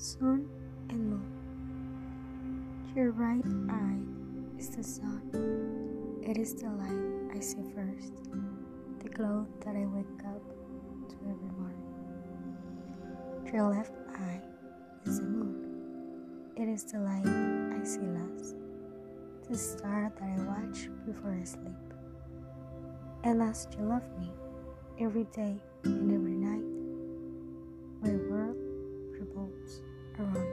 sun and moon. Your right eye is the sun. It is the light I see first, the glow that I wake up to every morning. Your left eye is the moon. It is the light I see last, the star that I watch before I sleep. And as you love me every day and every around